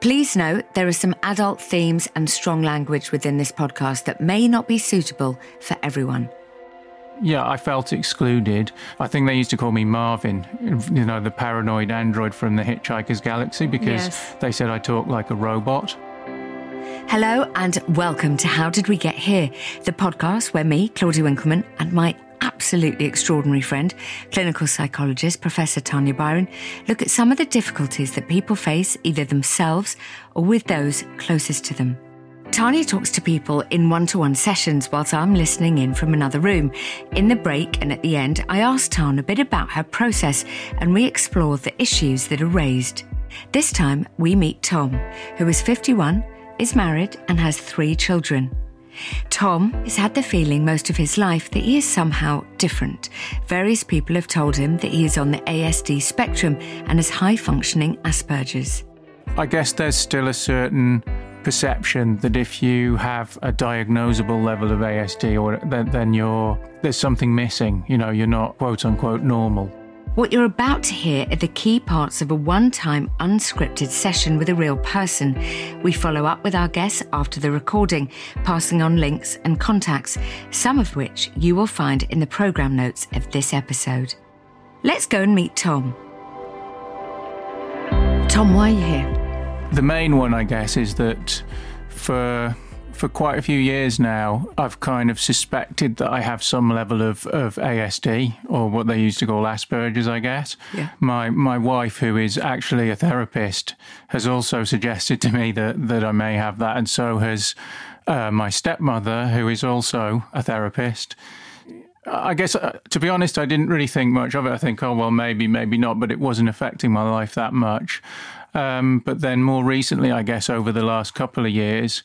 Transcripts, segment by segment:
Please note there are some adult themes and strong language within this podcast that may not be suitable for everyone. Yeah, I felt excluded. I think they used to call me Marvin, you know, the paranoid android from the Hitchhiker's Galaxy, because Yes. they said I talk like a robot. Hello and welcome to How Did We Get Here, the podcast where me, Claudia Winkleman, and my absolutely extraordinary friend, clinical psychologist Professor Tanya Byron, look at some of the difficulties that people face either themselves or with those closest to them. Tanya talks to people in one to one sessions whilst I'm listening in from another room. In the break and at the end, I asked Tanya a bit about her process and we explore the issues that are raised. This time, we meet Tom, who is 51, is married, and has three children. Tom has had the feeling most of his life that he is somehow different. Various people have told him that he is on the ASD spectrum and has high functioning Asperger's. I guess there's still a certain perception that if you have a diagnosable level of ASD, or then, then you're there's something missing. You know, you're not quote unquote normal. What you're about to hear are the key parts of a one time unscripted session with a real person. We follow up with our guests after the recording, passing on links and contacts, some of which you will find in the programme notes of this episode. Let's go and meet Tom. Tom, why are you here? The main one, I guess, is that for for quite a few years now, I've kind of suspected that I have some level of, of ASD or what they used to call Asperger's, I guess. Yeah. My my wife, who is actually a therapist, has also suggested to me that, that I may have that, and so has uh, my stepmother, who is also a therapist. I guess, uh, to be honest, I didn't really think much of it. I think, oh, well, maybe, maybe not, but it wasn't affecting my life that much. Um, but then more recently, I guess, over the last couple of years,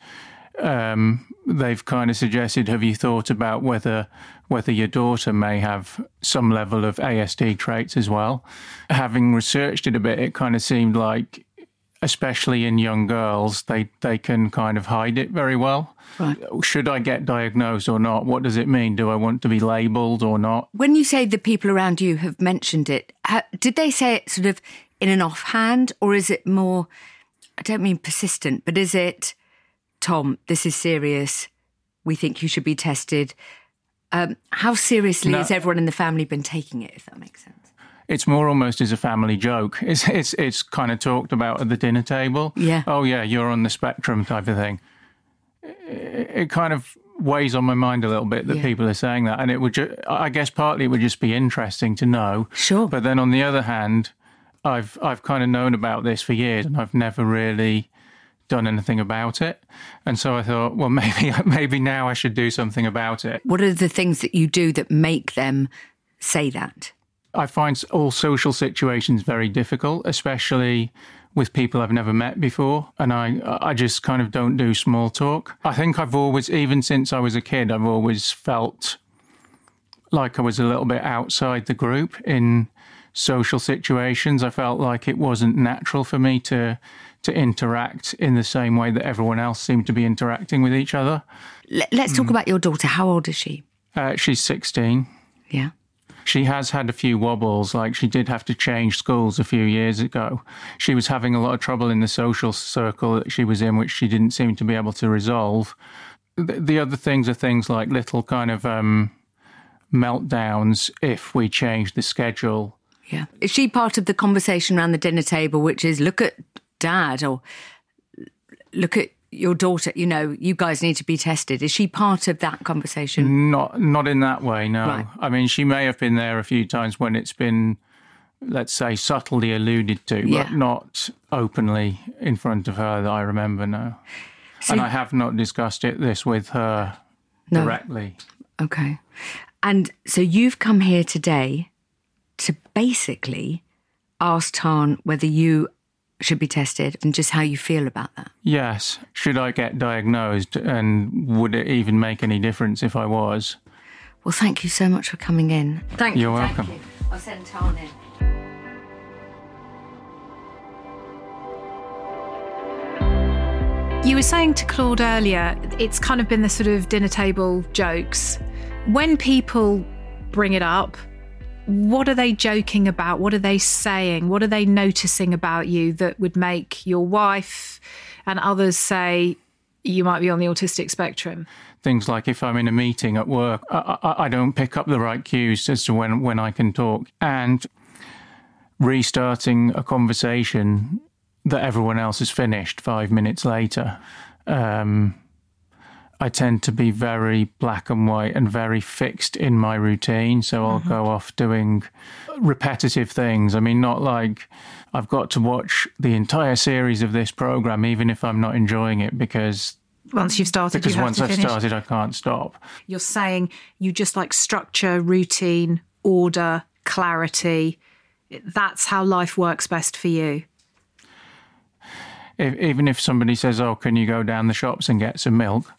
um, they've kind of suggested, have you thought about whether whether your daughter may have some level of ASD traits as well? Having researched it a bit, it kind of seemed like, especially in young girls, they, they can kind of hide it very well. Right. Should I get diagnosed or not? What does it mean? Do I want to be labelled or not? When you say the people around you have mentioned it, ha- did they say it sort of in an offhand, or is it more, I don't mean persistent, but is it, Tom, this is serious. We think you should be tested. Um, how seriously No. has everyone in the family been taking it, if that makes sense? It's more almost as a family joke. It's it's it's kind of talked about at the dinner table. Yeah. Oh yeah, you're on the spectrum type of thing. It, it kind of weighs on my mind a little bit that Yeah. people are saying that, and it would. Ju- I guess partly it would just be interesting to know. Sure. But then on the other hand, I've I've kind of known about this for years, and I've never really done anything about it. And so I thought, well, maybe maybe now I should do something about it. What are the things that you do that make them say that? I find all social situations very difficult, especially with people I've never met before, and I I just kind of don't do small talk. I think I've always, even since I was a kid, I've always felt like I was a little bit outside the group in social situations. I felt like it wasn't natural for me to to interact in the same way that everyone else seemed to be interacting with each other. Let- Let's talk about your daughter. How old is she? Uh, she's 16. Yeah. She has had a few wobbles, like she did have to change schools a few years ago. She was having a lot of trouble in the social circle that she was in, which she didn't seem to be able to resolve. The, the other things are things like little kind of um, meltdowns if we change the schedule. Yeah. Is she part of the conversation around the dinner table, which is look at dad or look at your daughter, you know, you guys need to be tested? Is she part of that conversation? Not not in that way, no. Right. I mean, she may have been there a few times when it's been, let's say, subtly alluded to, Yeah. but not openly in front of her that I remember, no. So- and I have not discussed it this with her No. directly. Okay. And so you've come here today to basically ask Tarn whether you should be tested and just how you feel about that. Yes. Should I get diagnosed and would it even make any difference if I was? Well, thank you so much for coming in. Thank You're you. welcome. Thank you. I'll send Tarn in. You were saying to Claude earlier, it's kind of been the sort of dinner table jokes. When people bring it up, what are they joking about? What are they saying? What are they noticing about you that would make your wife and others say you might be on the autistic spectrum? Things like if I'm in a meeting at work, I, I, I don't pick up the right cues as to when, when I can talk. And restarting a conversation that everyone else has finished five minutes later. Um, I tend to be very black and white and very fixed in my routine. So I'll mm-hmm. go off doing repetitive things. I mean, not like I've got to watch the entire series of this program, even if I'm not enjoying it, because Once you've started, because you have once to I've finish. started, I can't stop. You're saying you just like structure, routine, order, clarity. That's how life works best for you. if, even if somebody says, "Oh, can you go down the shops and get some milk?"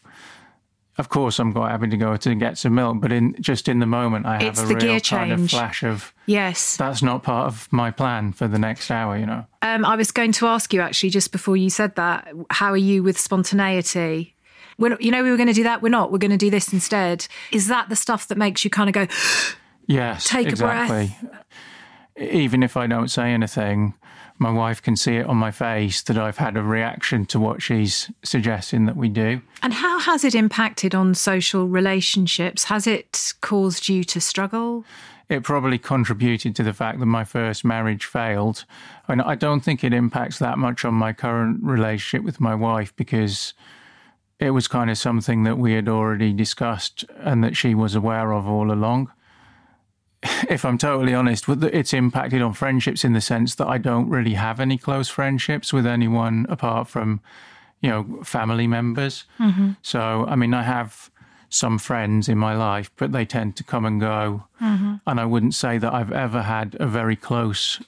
Of course, I'm quite happy to go to get some milk, but in just in the moment, I have It's a the real gear kind of flash of Yes. that's not part of my plan for the next hour. You know, Um, I was going to ask you actually just before you said that. How are you with spontaneity? We're you know, we were going to do that. We're not. We're going to do this instead. Is that the stuff that makes you kind of go? yes, Take a breath. Even if I don't say anything, my wife can see it on my face that I've had a reaction to what she's suggesting that we do. And how has it impacted on social relationships? Has it caused you to struggle? it probably contributed to the fact that my first marriage failed. And I don't think it impacts that much on my current relationship with my wife because it was kind of something that we had already discussed and that she was aware of all along. If I'm totally honest, it's impacted on friendships in the sense that I don't really have any close friendships with anyone apart from, you know, family members. Mm-hmm. So, I mean, I have some friends in my life, but they tend to come and go. Mm-hmm. And I wouldn't say that I've ever had a very close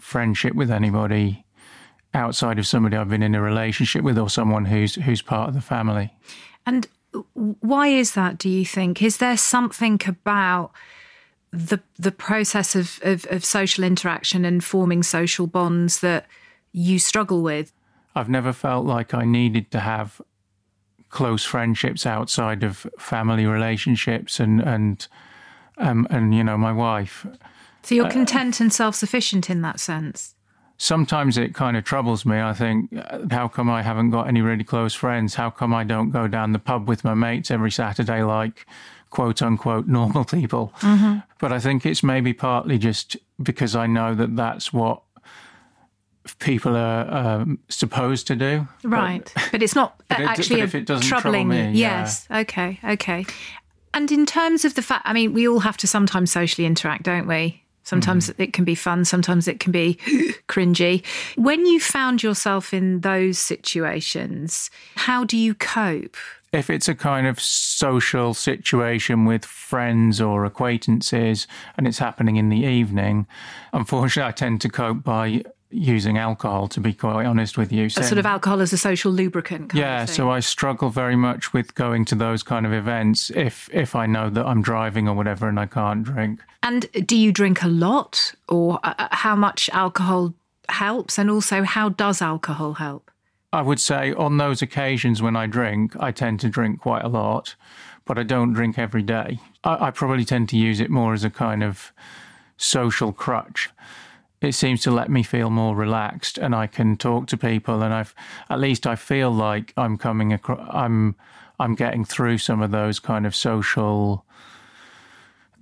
friendship with anybody outside of somebody I've been in a relationship with or someone who's who's part of the family. And why is that? Do you think? Is there something about the the process of, of, of social interaction and forming social bonds that you struggle with? I've never felt like I needed to have close friendships outside of family relationships and and um, and you know my wife. So you're content and self sufficient in that sense. sometimes it kind of troubles me. I think, uh, how come I haven't got any really close friends? How come I don't go down the pub with my mates every Saturday like quote unquote normal people? But I think it's maybe partly just because I know that that's what people are um, supposed to do. Right. But, it's not But it- actually but if it doesn't troubling me, you. yeah. Yes. Okay. Okay. And in terms of the fact, I mean, we all have to sometimes socially interact, don't we? Sometimes Mm-hmm. it can be fun, sometimes it can be cringy. When you found yourself in those situations, how do you cope? If it's a kind of social situation with friends or acquaintances and it's happening in the evening, unfortunately, I tend to cope by using alcohol, to be quite honest with you. A sort of alcohol as a social lubricant kind yeah, so I struggle very much with going to those kind of events if if I know that I'm driving or whatever and I can't drink. And do you drink a lot or uh, uh, how much alcohol helps? And also, how does alcohol help? I would say on those occasions when I drink, I tend to drink quite a lot, but I don't drink every day. I, I probably tend to use it more as a kind of social crutch. It seems to let me feel more relaxed, and I can talk to people, and I've at least I feel like I'm coming across. I'm I'm getting through some of those kind of social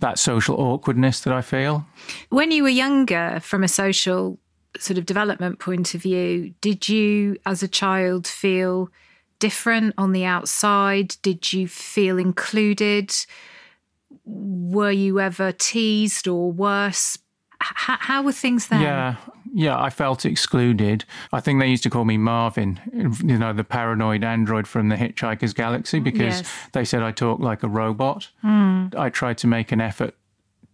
that social awkwardness that I feel. When you were younger, from a social sort of development point of view, did you as a child feel different on the outside? Did you feel included? Were you ever teased or worse? H- how were things then? Yeah, Yeah, I felt excluded. I think they used to call me Marvin, you know, the paranoid android from the Hitchhiker's Galaxy, because Yes. they said I talk like a robot. Hmm. I tried to make an effort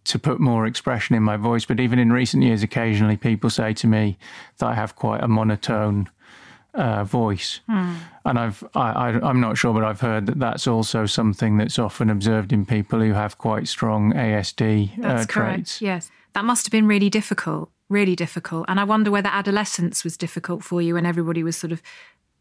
to put more expression in my voice, but even in recent years, occasionally people say to me that I have quite a monotone uh, voice, Hmm. and I've I, I, I'm not sure, but I've heard that that's also something that's often observed in people who have quite strong ASD uh, That's correct. traits. Yes. That must have been really difficult, really difficult. And I wonder whether adolescence was difficult for you when everybody was sort of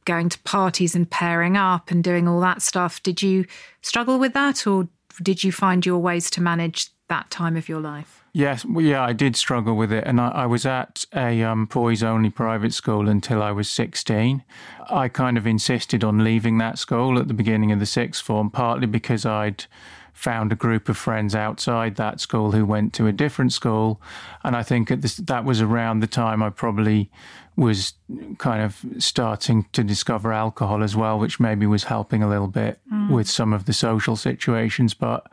going to parties and pairing up and doing all that stuff. Did you struggle with that or did you find your ways to manage that time of your life? Yes, well, yeah, I did struggle with it, and I, I was at a um, boys-only private school until I was sixteen. I kind of insisted on leaving that school at the beginning of the sixth form, partly because I'd found a group of friends outside that school who went to a different school, and I think at this, that was around the time I probably was kind of starting to discover alcohol as well, which maybe was helping a little bit with some of the social situations, but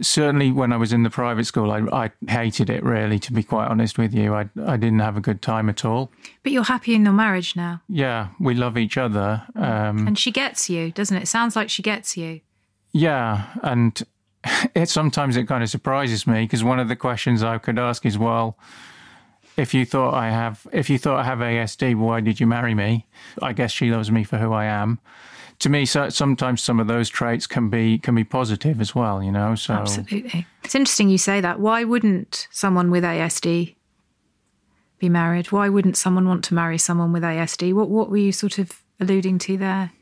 certainly when I was in the private school, I, I hated it really, to be quite honest with you. I, I didn't have a good time at all. But you're happy in your marriage now. Yeah, we love each other. Um, And she gets you, doesn't it? It sounds like she gets you. yeah, and it sometimes it kind of surprises me because one of the questions I could ask is, well, if you thought I have, if you thought I have ASD, why did you marry me? I guess she loves me for who I am. To me, so, sometimes some of those traits can be can be positive as well. You know, so Absolutely. It's interesting you say that. Why wouldn't someone with ASD be married? Why wouldn't someone want to marry someone with ASD? What what were you sort of alluding to there?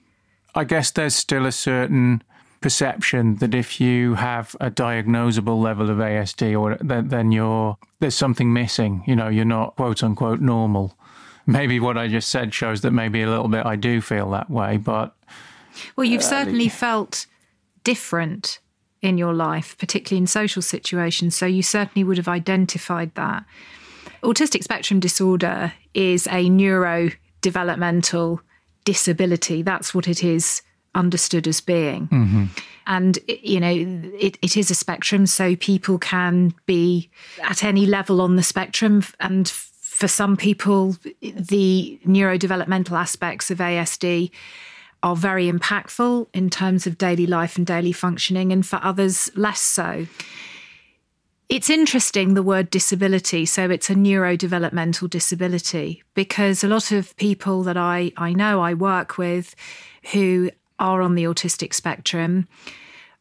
I guess there's still a certain perception that if you have a diagnosable level of ASD, or then, then you're there's something missing. You know, you're not quote unquote normal. Maybe what I just said shows that maybe a little bit I do feel that way, but Well, you've certainly felt different in your life, particularly in social situations. So you certainly would have identified that. Autistic spectrum disorder is a neurodevelopmental disability. That's what it is understood as being. Mm-hmm. And, you know, it, it is a spectrum. So people can be at any level on the spectrum. And for some people, the neurodevelopmental aspects of ASD are very impactful in terms of daily life and daily functioning, and for others, less so. It's interesting the word disability. So it's a neurodevelopmental disability because a lot of people that I, I know, I work with who are on the autistic spectrum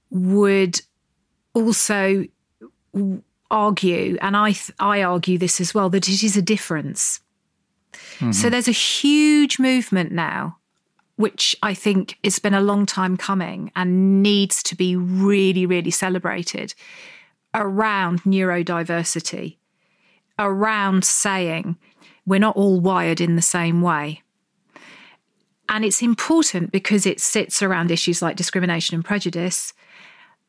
would also argue, and I, th- I argue this as well, that it is a difference. Mm-hmm. So there's a huge movement now which I think has been a long time coming and needs to be really, really celebrated around neurodiversity, around saying we're not all wired in the same way. And it's important because it sits around issues like discrimination and prejudice,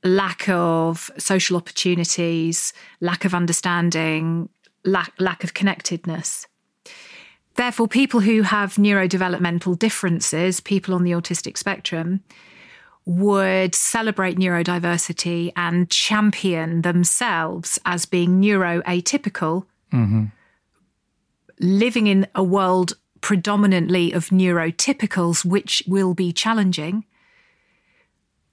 lack of social opportunities, lack of understanding, lack, lack of connectedness. Therefore, people who have neurodevelopmental differences, people on the autistic spectrum, would celebrate neurodiversity and champion themselves as being neuroatypical, mm-hmm. living in a world predominantly of neurotypicals, which will be challenging.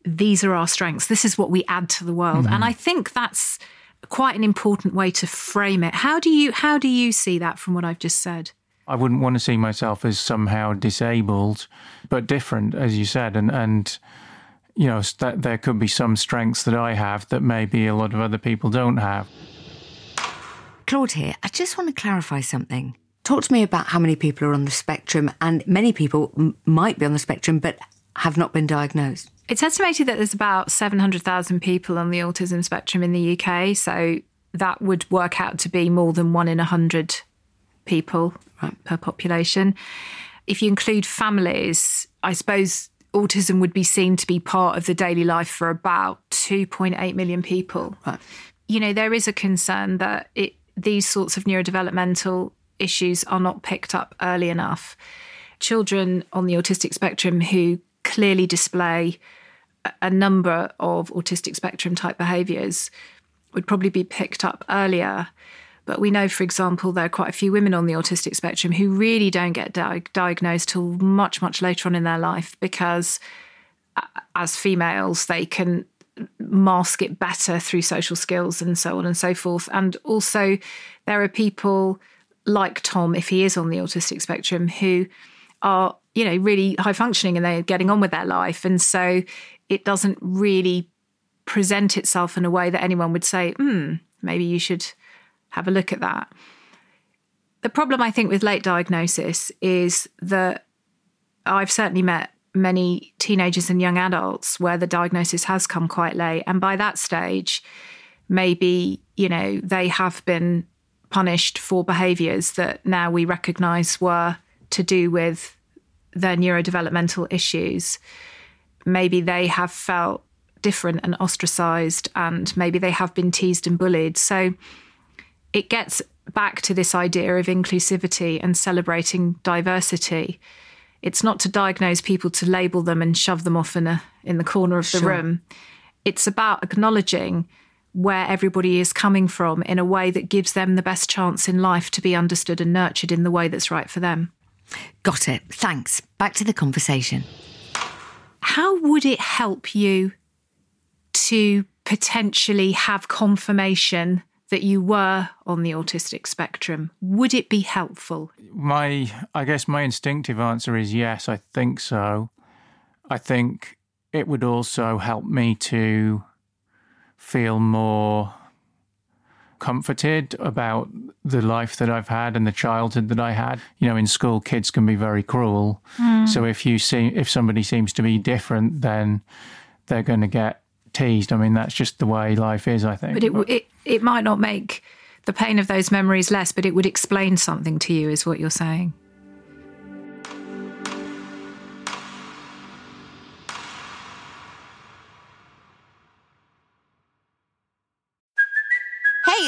These are our strengths. This is what we add to the world. And mm-hmm. I think that's quite an important way to frame it. How do you how do you see that from what I've just said? I wouldn't want to see myself as somehow disabled, but different, as you said, and and you know that there could be some strengths that I have that maybe a lot of other people don't have. Claude here. I just want to clarify something. Talk to me about how many people are on the spectrum, and many people m- might be on the spectrum but have not been diagnosed. It's estimated that there's about 700,000 people on the autism spectrum in the UK. So that would work out to be more than one in a 100 people per population. If you include families, I suppose autism would be seen to be part of the daily life for about 2.8 million people. You know, there is a concern that it, these sorts of neurodevelopmental issues are not picked up early enough. Children on the autistic spectrum who clearly display a- number of autistic spectrum type behaviours would probably be picked up earlier. But we know, for example, there are quite a few women on the autistic spectrum who really don't get di- diagnosed till much, much later on in their life because as females, they can mask it better through social skills and so on and so forth. And also, there are people like Tom, if he is on the autistic spectrum, who are, you know, really high functioning and they're getting on with their life. And so it doesn't really present itself in a way that anyone would say, hmm, maybe you should have a look at that. The problem, I think, with late diagnosis is that I've certainly met many teenagers and young adults where the diagnosis has come quite late. And by that stage, maybe, you know, they have been punished for behaviors that now we recognize were to do with their neurodevelopmental issues. Maybe they have felt different and ostracized, and maybe they have been teased and bullied. So it gets back to this idea of inclusivity and celebrating diversity. It's not to diagnose people to label them and shove them off in a in the corner of the sure. room. It's about acknowledging where everybody is coming from in a way that gives them the best chance in life to be understood and nurtured in the way that's right for them. Got it. Thanks. Back to the conversation. How would it help you to potentially have confirmation that you were on the autistic spectrum? Would it be helpful? My, I guess my instinctive answer is yes, I think so. I think it would also help me to feel more comforted about the life that I've had and the childhood that I had. You know, in school, kids can be very cruel. Mm. So if you see, if somebody seems to be different, then they're going to get teased. I mean, that's just the way life is, I think. But it, it, it might not make the pain of those memories less, but it would explain something to you, is what you're saying.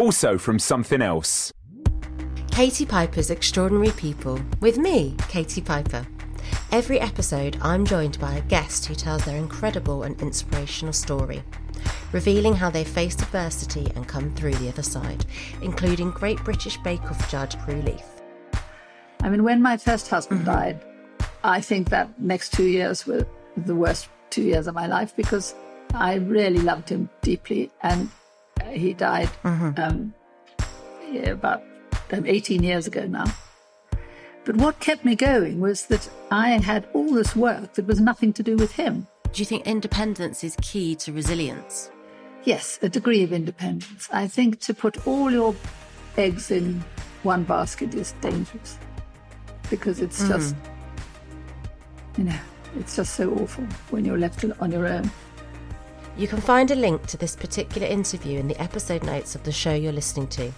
Also from Somethin' Else. Katie Piper's Extraordinary People with me, Katie Piper. Every episode, I'm joined by a guest who tells their incredible and inspirational story, revealing how they faced adversity and come through the other side, including Great British Bake Off judge Prue Leith. I mean, when my first husband mm-hmm. died, I think that next two years were the worst two years of my life because I really loved him deeply and he died mm-hmm. um, yeah, about um, 18 years ago now. But what kept me going was that I had all this work that was nothing to do with him. Do you think independence is key to resilience? Yes, a degree of independence. I think to put all your eggs in one basket is dangerous because it's mm. just, you know, it's just so awful when you're left on your own. You can find a link to this particular interview in the episode notes of the show you're listening to.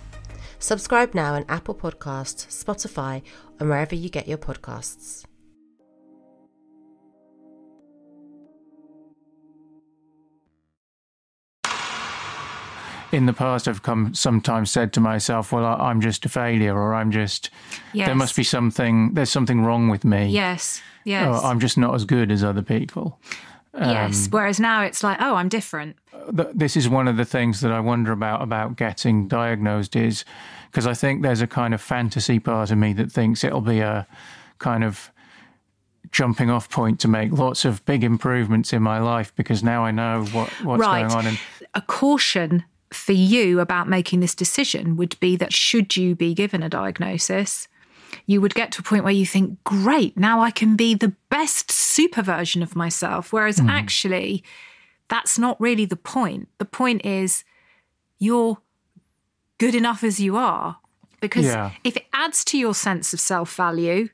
Subscribe now on Apple Podcasts, Spotify, and wherever you get your podcasts. in the past I've come sometimes said to myself, well, I'm just a failure or I'm just, yes. there must be something, there's something wrong with me. Yes, yes. Or I'm just not as good as other people. Um, yes. Whereas now it's like, oh, I'm different. This is one of the things that I wonder about about getting diagnosed is because I think there's a kind of fantasy part of me that thinks it'll be a kind of jumping off point to make lots of big improvements in my life because now I know what what's right. going on. And a caution for you about making this decision would be that should you be given a diagnosis, you would get to a point where you think, great, now I can be the best super version of myself. Whereas mm. actually, that's not really the point. The point is you're good enough as you are. Because yeah. if it adds to your sense of self value,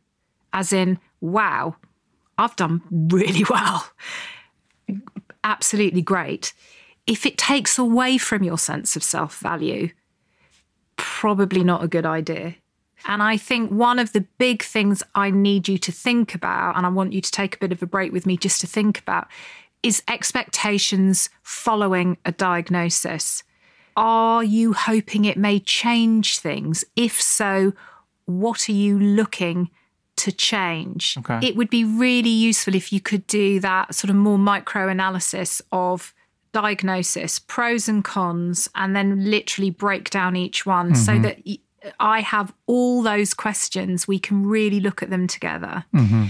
as in, wow, I've done really well, absolutely great. If it takes away from your sense of self value, probably not a good idea. And I think one of the big things I need you to think about, and I want you to take a bit of a break with me just to think about, is expectations following a diagnosis. Are you hoping it may change things? If so, what are you looking to change? Okay. It would be really useful if you could do that sort of more micro analysis of diagnosis, pros and cons, and then literally break down each one mm-hmm. so that I have all those questions. We can really look at them together. Mm-hmm.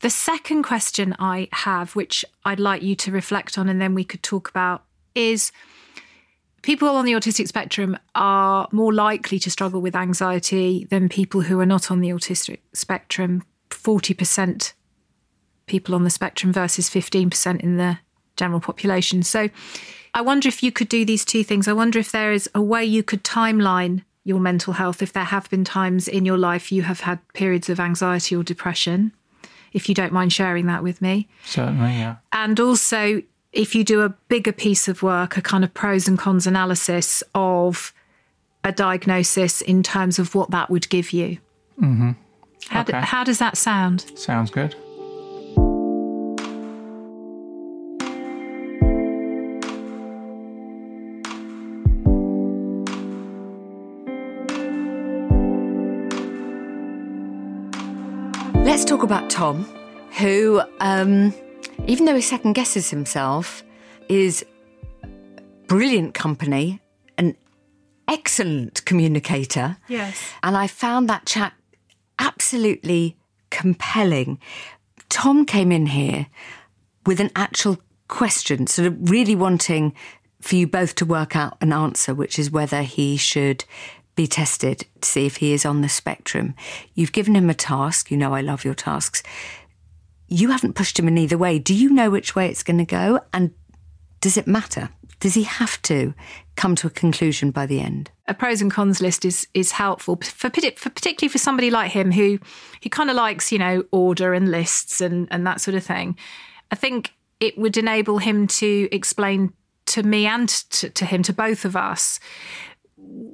The second question I have, which I'd like you to reflect on and then we could talk about, is people on the autistic spectrum are more likely to struggle with anxiety than people who are not on the autistic spectrum. 40% people on the spectrum versus 15% in the general population. So I wonder if you could do these two things. I wonder if there is a way you could timeline your mental health, if there have been times in your life you have had periods of anxiety or depression, if you don't mind sharing that with me. Certainly, yeah. And also, if you do a bigger piece of work, a kind of pros and cons analysis of a diagnosis in terms of what that would give you. Mm-hmm. How, okay. how does that sound? Sounds good. Let's talk about Tom, who, um, even though he second guesses himself, is brilliant company, an excellent communicator. Yes. And I found that chat absolutely compelling. Tom came in here with an actual question, sort of really wanting for you both to work out an answer, which is whether he should be tested to see if he is on the spectrum. You've given him a task. You know, I love your tasks. You haven't pushed him in either way. Do you know which way it's going to go? And does it matter? Does he have to come to a conclusion by the end? A pros and cons list is is helpful for, for particularly for somebody like him who he kind of likes, you know, order and lists and and that sort of thing. I think it would enable him to explain to me and to, to him, to both of us,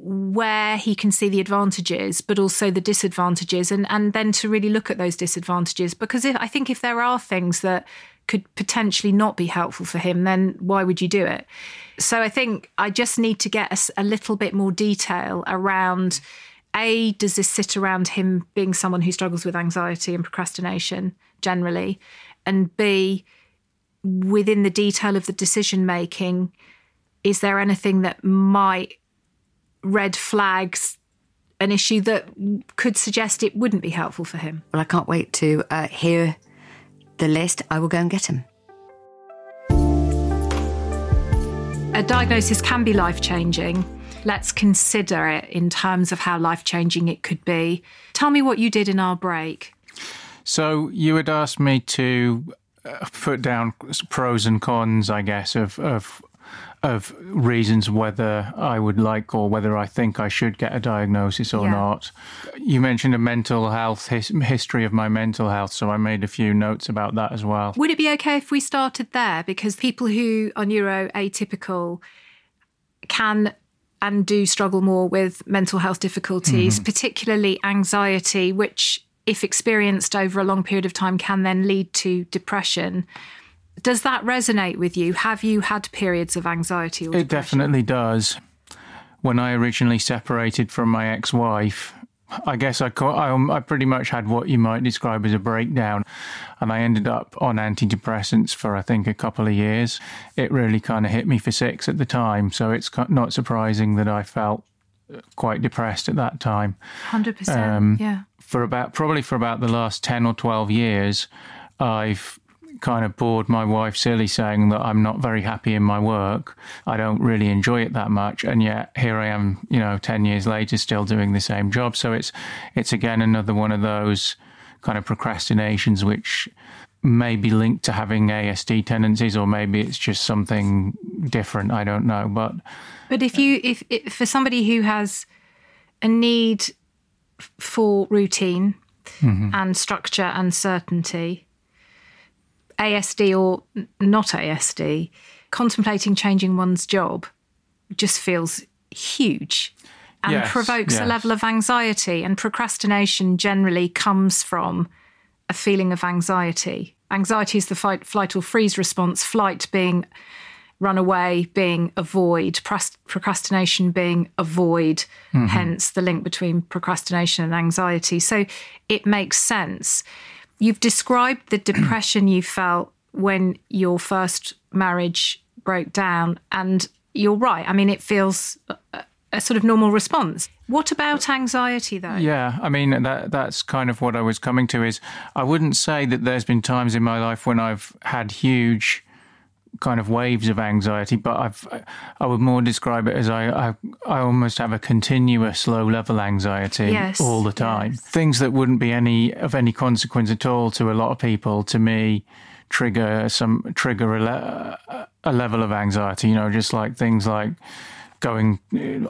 where he can see the advantages but also the disadvantages and and then to really look at those disadvantages. Because if, I think if there are things that could potentially not be helpful for him then why would you do it? So I think I just need to get a, a little bit more detail around a does this sit around him being someone who struggles with anxiety and procrastination generally? And b within the detail of the decision making is there anything that might red flags an issue that could suggest it wouldn't be helpful for him. Well, I can't wait to uh, hear the list. I will go and get him. A diagnosis can be life changing. Let's consider it in terms of how life changing it could be. Tell me what you did in our break. So, you had asked me to uh, put down pros and cons, I guess, of, of of reasons whether I would like or whether I think I should get a diagnosis or yeah. not. You mentioned a mental health his, history of my mental health, so I made a few notes about that as well. Would it be okay if we started there? Because people who are neuroatypical can and do struggle more with mental health difficulties, mm-hmm. particularly anxiety, which, if experienced over a long period of time, can then lead to depression. Does that resonate with you? Have you had periods of anxiety? Or it definitely does. When I originally separated from my ex-wife, I guess I, I, um, I pretty much had what you might describe as a breakdown, and I ended up on antidepressants for I think a couple of years. It really kind of hit me for six at the time, so it's not surprising that I felt quite depressed at that time. Hundred um, percent. Yeah. For about probably for about the last ten or twelve years, I've kind of bored my wife silly saying that I'm not very happy in my work. I don't really enjoy it that much, and yet here I am, you know, ten years later, still doing the same job. So it's it's again another one of those kind of procrastinations which may be linked to having ASD tendencies, or maybe it's just something different. I don't know, but but if you if, if for somebody who has a need for routine mm-hmm. and structure and certainty, ASD or not ASD, contemplating changing one's job just feels huge and yes, provokes yes. a level of anxiety. And procrastination generally comes from a feeling of anxiety. Anxiety is the fight, flight or freeze response, flight being run away being avoid, procrastination being avoid, mm-hmm. hence the link between procrastination and anxiety. So it makes sense. You've described the depression you felt when your first marriage broke down, and you're right. I mean, it feels a, a sort of normal response. What about anxiety, though? Yeah, I mean that that's kind of what I was coming to. Is I wouldn't say that there's been times in my life when I've had huge kind of waves of anxiety, but I've I would more describe it as I I, I almost have a continuous low level anxiety yes, all the time. Yes. Things that wouldn't be any of any consequence at all to a lot of people, to me, trigger some trigger a, le- a level of anxiety. You know, just like things like going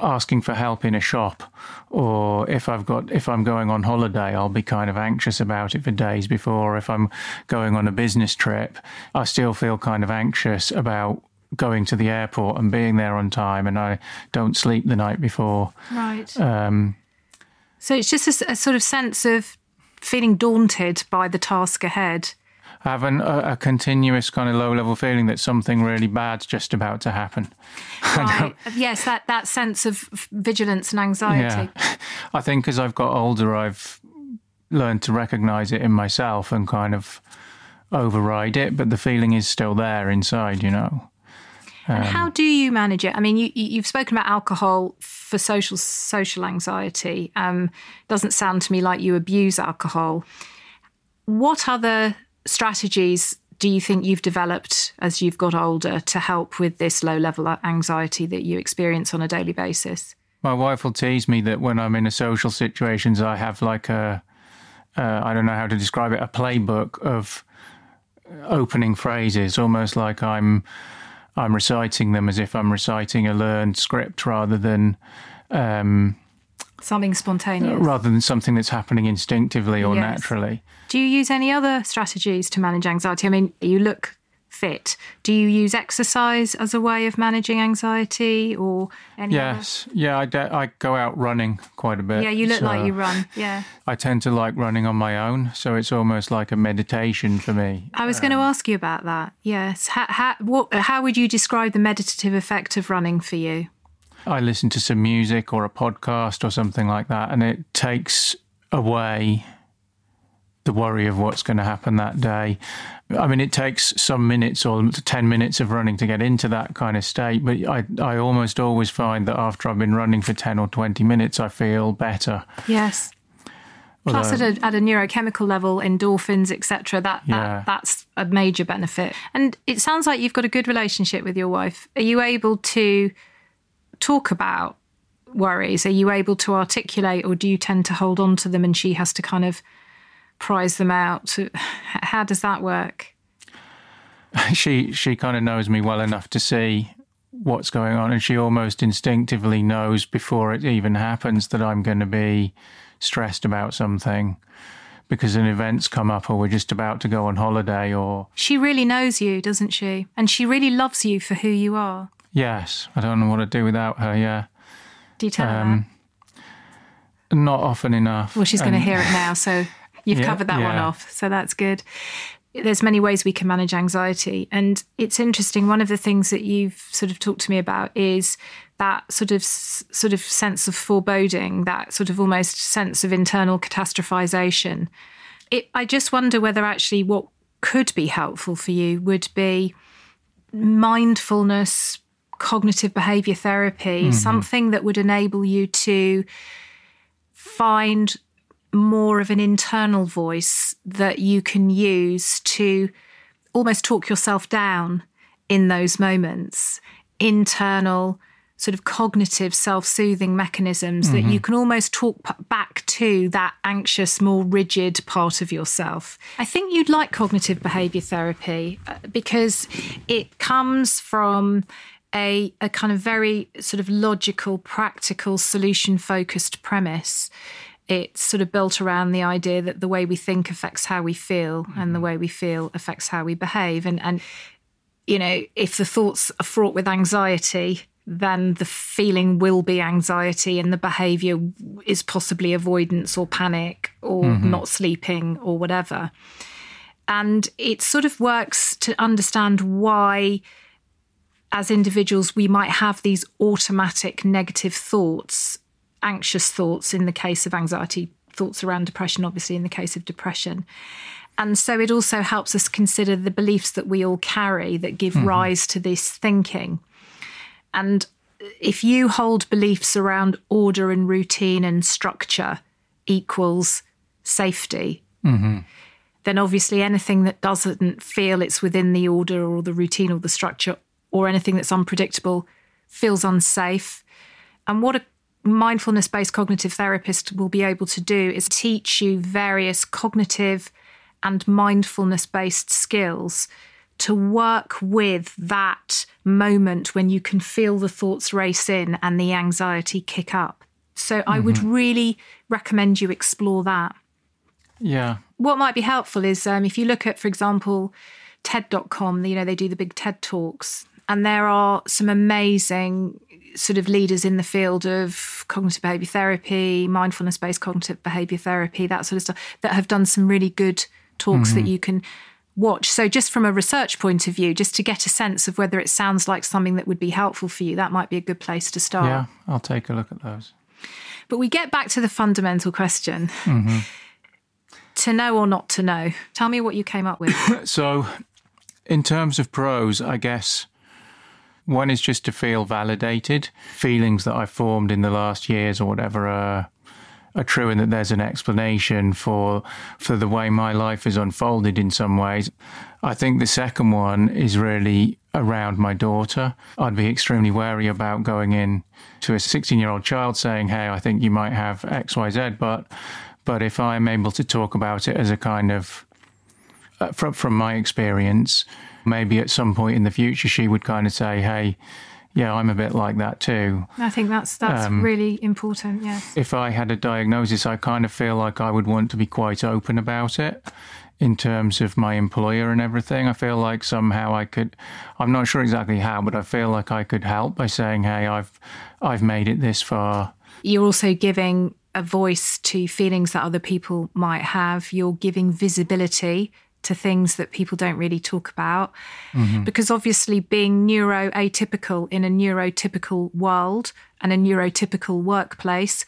asking for help in a shop or if I've got if I'm going on holiday I'll be kind of anxious about it for days before. If I'm going on a business trip I still feel kind of anxious about going to the airport and being there on time and I don't sleep the night before. Right. Um, so it's just a, a sort of sense of feeling daunted by the task ahead have an, a, a, continuous kind of low level feeling that something really bad's just about to happen. Right. yes, that, that sense of vigilance and anxiety. Yeah. I think as I've got older, I've learned to recognize it in myself and kind of override it, but the feeling is still there inside, you know. Um, and how do you manage it? I mean, you, you've spoken about alcohol for social social anxiety. Um, doesn't sound to me like you abuse alcohol. What other strategies do you think you've developed as you've got older to help with this low level anxiety that you experience on a daily basis? My wife will tease me that when I'm in a social situations, I have like a uh, I don't know how to describe it, a playbook of opening phrases, almost like I'm I'm reciting them as if I'm reciting a learned script rather than um, something spontaneous, rather than something that's happening instinctively or yes. naturally. Do you use any other strategies to manage anxiety? I mean, you look fit. Do you use exercise as a way of managing anxiety or any Yes. Other? Yeah, I, de- I go out running quite a bit. Yeah, you look so like you run. Yeah. I tend to like running on my own, so it's almost like a meditation for me. I was um, going to ask you about that. Yes. How, how, what, how would you describe the meditative effect of running for you? I listen to some music or a podcast or something like that, and it takes away the worry of what's going to happen that day. I mean, it takes some minutes or 10 minutes of running to get into that kind of state, but I, I almost always find that after I've been running for 10 or 20 minutes, I feel better. Yes. Although, Plus, at a, at a neurochemical level, endorphins, etc. That, that that's a major benefit. And it sounds like you've got a good relationship with your wife. Are you able to talk about worries? Are you able to articulate, or do you tend to hold on to them and she has to kind of prize them out? How does that work? She she kind of knows me well enough to see what's going on, and she almost instinctively knows before it even happens that I'm going to be stressed about something because an event's come up or we're just about to go on holiday or she really knows you doesn't she and she really loves you for who you are yes i don't know what to do without her yeah do you tell um, her that? not often enough well she's going to hear it now so You've yeah, covered that yeah. one off, so that's good. There's many ways we can manage anxiety, and it's interesting. One of the things that you've sort of talked to me about is that sort of sort of sense of foreboding, that sort of almost sense of internal catastrophization. It, I just wonder whether actually what could be helpful for you would be mindfulness, cognitive behavior therapy, mm-hmm. something that would enable you to find more of an internal voice that you can use to almost talk yourself down in those moments, internal sort of cognitive self-soothing mechanisms that you can almost talk p- back to that anxious more rigid part of yourself. I think you'd like cognitive behavior therapy uh, because it comes from a, a kind of very sort of logical practical solution focused premise. It's sort of built around the idea that the way we think affects how we feel and the mm-hmm. way we feel affects how we behave. And and you know if the thoughts are fraught with anxiety then the feeling will be anxiety and the behavior is possibly avoidance or panic or mm-hmm. not sleeping or whatever. And it sort of works to understand why as individuals we might have these automatic negative thoughts anxious thoughts in the case of anxiety thoughts around depression obviously in the case of depression. And so it also helps us consider the beliefs that we all carry that give mm-hmm. rise to this thinking. And if you hold beliefs around order and routine and structure equals safety, mm-hmm. then obviously anything that doesn't feel it's within the order or the routine or the structure or anything that's unpredictable feels unsafe. And what a mindfulness based cognitive therapist will be able to do is teach you various cognitive and mindfulness based skills to work with that moment when you can feel the thoughts race in and the anxiety kick up. So I would really recommend you explore that. Yeah. What might be helpful is um, if you look at, for example, TED.com, you know, they do the big TED Talks, and there are some amazing sort of leaders in the field of cognitive behavior therapy, mindfulness based cognitive behavior therapy, that sort of stuff, that have done some really good talks that mm-hmm. you can watch. So, just from a research point of view, just to get a sense of whether it sounds like something that would be helpful for you, that might be a good place to start. Yeah. I'll take a look at those. But we get back to the fundamental question mm-hmm. to know or not to know. Tell me what you came up with. So, in terms of pros, I guess one is just to feel validated. Feelings that I formed in the last years or whatever are are true, and that there's an explanation for for the way my life has unfolded in some ways. I think the second one is really around my daughter. I'd be extremely wary about going in to a 16 year old child saying, "Hey, I think you might have X, Y, Z," but but if I'm able to talk about it as a kind of uh, from from my experience, maybe at some point in the future she would kind of say, "Hey, yeah, I'm a bit like that too." I think that's that's Um, really important. Yeah. If I had a diagnosis, I kind of feel like I would want to be quite open about it in terms of my employer and everything. I feel like somehow I could I'm not sure exactly how, but I feel like I could help by saying, "Hey, I've I've made it this far." You're also giving a voice to feelings that other people might have. You're giving visibility to things that people don't really talk about. Mm-hmm. Because obviously, being neuroatypical in a neurotypical world and a neurotypical workplace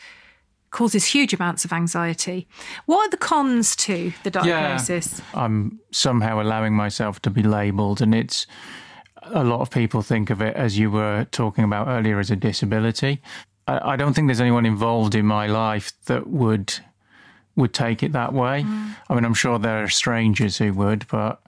causes huge amounts of anxiety. What are the cons to the diagnosis? I'm somehow allowing myself to be labeled, and it's a lot of people think of it as you were talking about earlier as a disability. I, I don't think there's anyone involved in my life that would would take it that way. Mm. I mean, I'm sure there are strangers who would, but,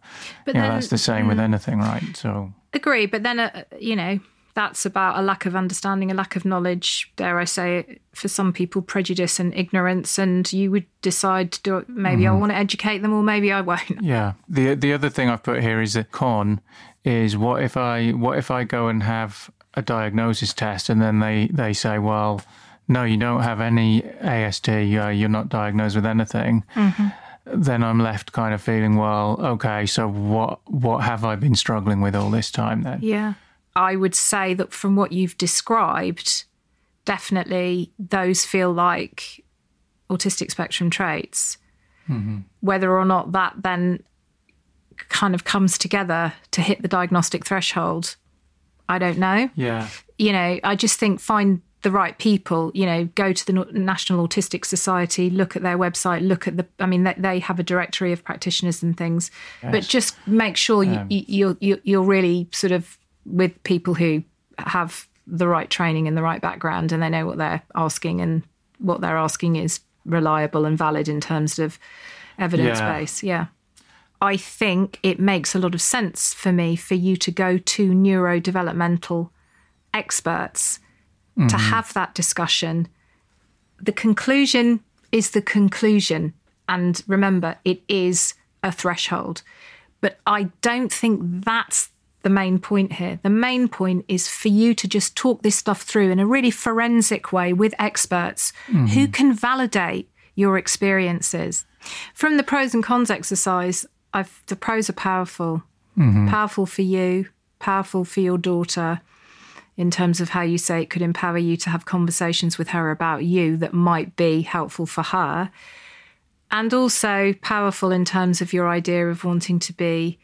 But you know, then- that's the same with mm. anything, right? So Agree, but then uh, you know that's about a lack of understanding, a lack of knowledge. Dare I say it? For some people, prejudice and ignorance, and you would decide to do it. Maybe I mm-hmm. want to educate them, or maybe I won't. Yeah. The the other thing I've put here is a con is what if I what if I go and have a diagnosis test and then they they say, well, no, you don't have any ASD, uh, you're not diagnosed with anything. Then I'm left kind of feeling, well, okay, so what what have I been struggling with all this time then? Yeah, I would say that from what you've described, definitely those feel like autistic spectrum traits. Whether or not that then kind of comes together to hit the diagnostic threshold, I don't know. Yeah. you know, I just think find the right people. You know, go to the National Autistic Society, look at their website, look at the. I mean, they, they have a directory of practitioners and things, but just make sure you, um, you, you're you're really sort of with people who have the right training and the right background, and they know what they're asking, and what they're asking is reliable and valid in terms of evidence Yeah. base. Yeah. I think it makes a lot of sense for me for you to go to neurodevelopmental experts to mm-hmm. have that discussion. The conclusion is the conclusion. And remember, it is a threshold. But I don't think that's the main point here. The main point is for you to just talk this stuff through in a really forensic way with experts who mm-hmm. can validate your experiences. From the pros and cons exercise, I've, the pros are powerful. Mm-hmm. Powerful for you, powerful for your daughter, in terms of how you say it could empower you to have conversations with her about you that might be helpful for her. And also powerful in terms of your idea of wanting to be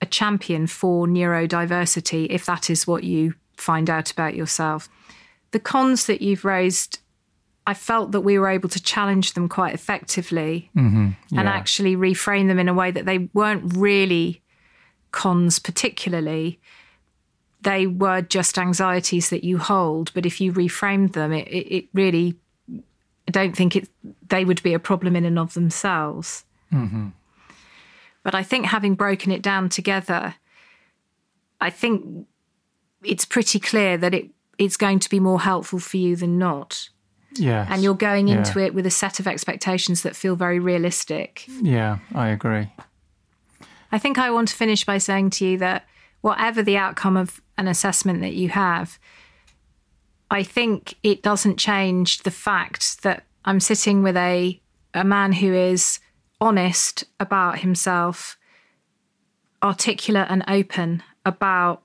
a champion for neurodiversity, if that is what you find out about yourself. The cons that you've raised, I felt that we were able to challenge them quite effectively mm-hmm. and Yeah. actually reframe them in a way that they weren't really cons, particularly. They were just anxieties that you hold, but if you reframed them, it, it, it really, I don't think it, they would be a problem in and of themselves. Mm-hmm. But I think having broken it down together, I think it's pretty clear that it, it's going to be more helpful for you than not. Yes. And you're going Yeah. into it with a set of expectations that feel very realistic. Yeah, I agree. I think I want to finish by saying to you that whatever the outcome of an assessment that you have, I think it doesn't change the fact that I'm sitting with a a man who is honest about himself, articulate and open about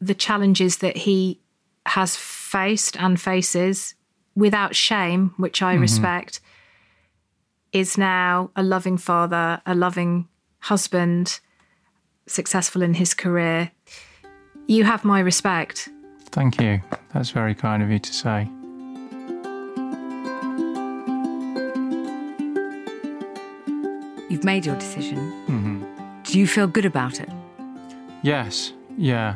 the challenges that he has faced and faces without shame, which I mm-hmm. respect, is now a loving father, a loving husband, successful in his career. You have my respect. Thank you. That's very kind of you to say. You've made your decision. Mm-hmm. Do you feel good about it? Yes, yeah.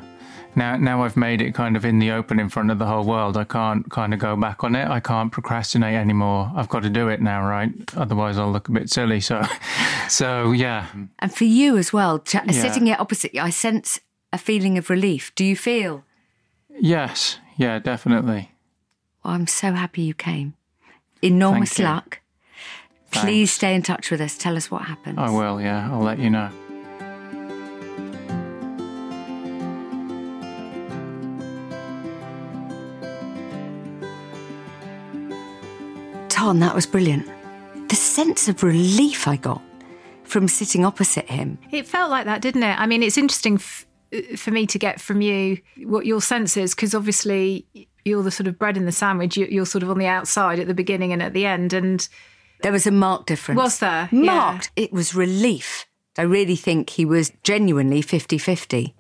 Now, now I've made it kind of in the open in front of the whole world. I can't kind of go back on it. I can't procrastinate anymore. I've got to do it now, right? Otherwise, I'll look a bit silly. So, so yeah, And for you as well, ch- Yeah. sitting here opposite you, I sense a feeling of relief. Do you feel? yes, yeah, definitely. Oh, I'm so happy you came. Enormous Thank you. luck. Please stay in touch with us. Tell us what happens. I will. Yeah, I'll let you know. Tom, that was brilliant. The sense of relief I got from sitting opposite him. It felt like that, didn't it? I mean, it's interesting f- for me to get from you what your sense is, because obviously you're the sort of bread in the sandwich. You- You're sort of on the outside at the beginning and at the end. And There was a marked difference. Was there? Yeah. Marked. It was relief. I really think he was genuinely 50 50.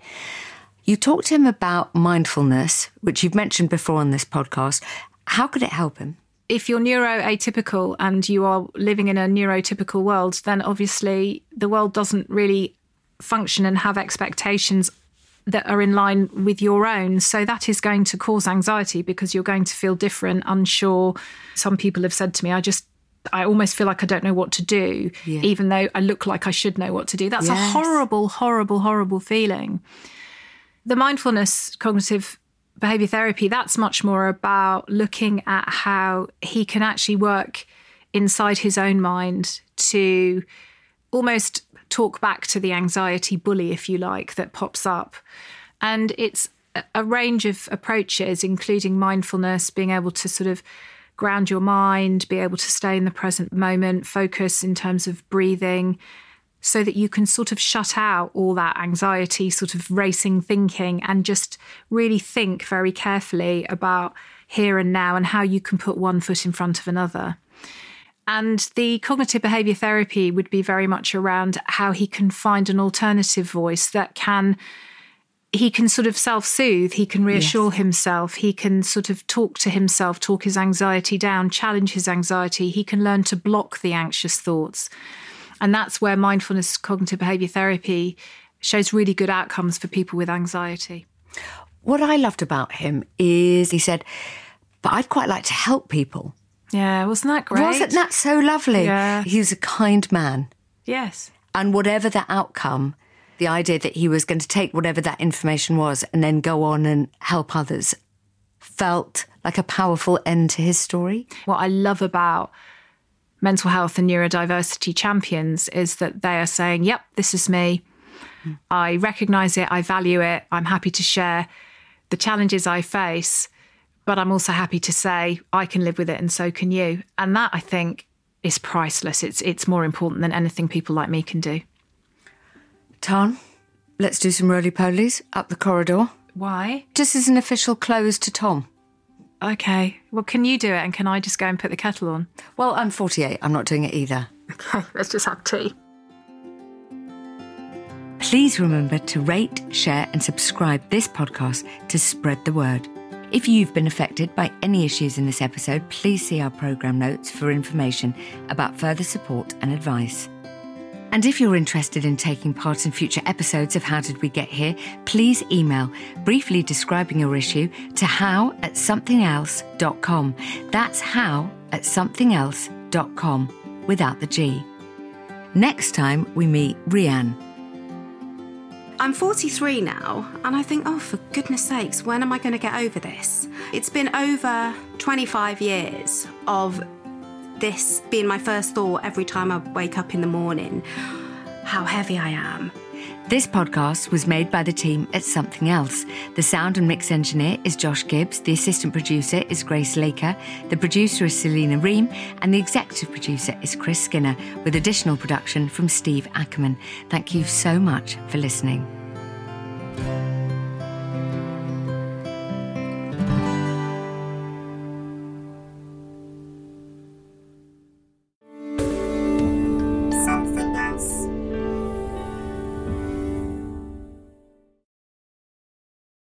You talked to him about mindfulness, which you've mentioned before on this podcast. How could it help him? if you're neuroatypical and you are living in a neurotypical world, then obviously the world doesn't really function and have expectations that are in line with your own. So that is going to cause anxiety because you're going to feel different, unsure. Some people have said to me, I just I almost feel like I don't know what to do, Yeah. even though I look like I should know what to do. That's a horrible, horrible, horrible feeling. The mindfulness cognitive behavior therapy, that's much more about looking at how he can actually work inside his own mind to almost talk back to the anxiety bully, if you like, that pops up. And it's a- range of approaches, including mindfulness, being able to sort of ground your mind, be able to stay in the present moment, focus in terms of breathing, so that you can sort of shut out all that anxiety, sort of racing thinking, and just really think very carefully about here and now and how you can put one foot in front of another. And the cognitive behavior therapy would be very much around how he can find an alternative voice that can he can sort of self-soothe he can reassure himself he can sort of talk to himself talk his anxiety down challenge his anxiety he can learn to block the anxious thoughts. And that's where mindfulness cognitive behavior therapy shows really good outcomes for people with anxiety. What I loved about him is he said, but I'd quite like to help people. Yeah wasn't that great Wasn't that so lovely? Yeah. He was a kind man. yes And whatever the outcome, the idea that he was going to take whatever that information was and then go on and help others felt like a powerful end to his story. What I love about mental health and neurodiversity champions is that they are saying, yep, this is me. Hmm. I recognize it, I value it, I'm happy to share the challenges I face, but I'm also happy to say I can live with it and so can you. And that I think is priceless. It's it's more important than anything people like me can do. Tan, let's do some roly polies up the corridor. Why? Just as an official close to Tom. Okay. Well, can you do it and can I just go and put the kettle on? Well, I'm 48. I'm not doing it either. Okay, let's just have tea. Please remember to rate, share, and subscribe this podcast to spread the word. If you've been affected by any issues in this episode, please see our programme notes for information about further support and advice. And if you're interested in taking part in future episodes of How Did We Get Here, please email briefly describing your issue to how at somethin-else.com. That's how at somethin-else.com without the G. Next time we meet Rianne. I'm 43 now, and I think, oh, for goodness sakes, when am I going to get over this? It's been over 25 years of this being my first thought every time I wake up in the morning how heavy I am. This podcast was made by the team at Somethin' Else. The sound and mix engineer is Josh Gibbs, the assistant producer is Grace Laker, the producer is Selena Ream, and the executive producer is Chris Skinner, with additional production from Steve Ackerman. Thank you so much for listening.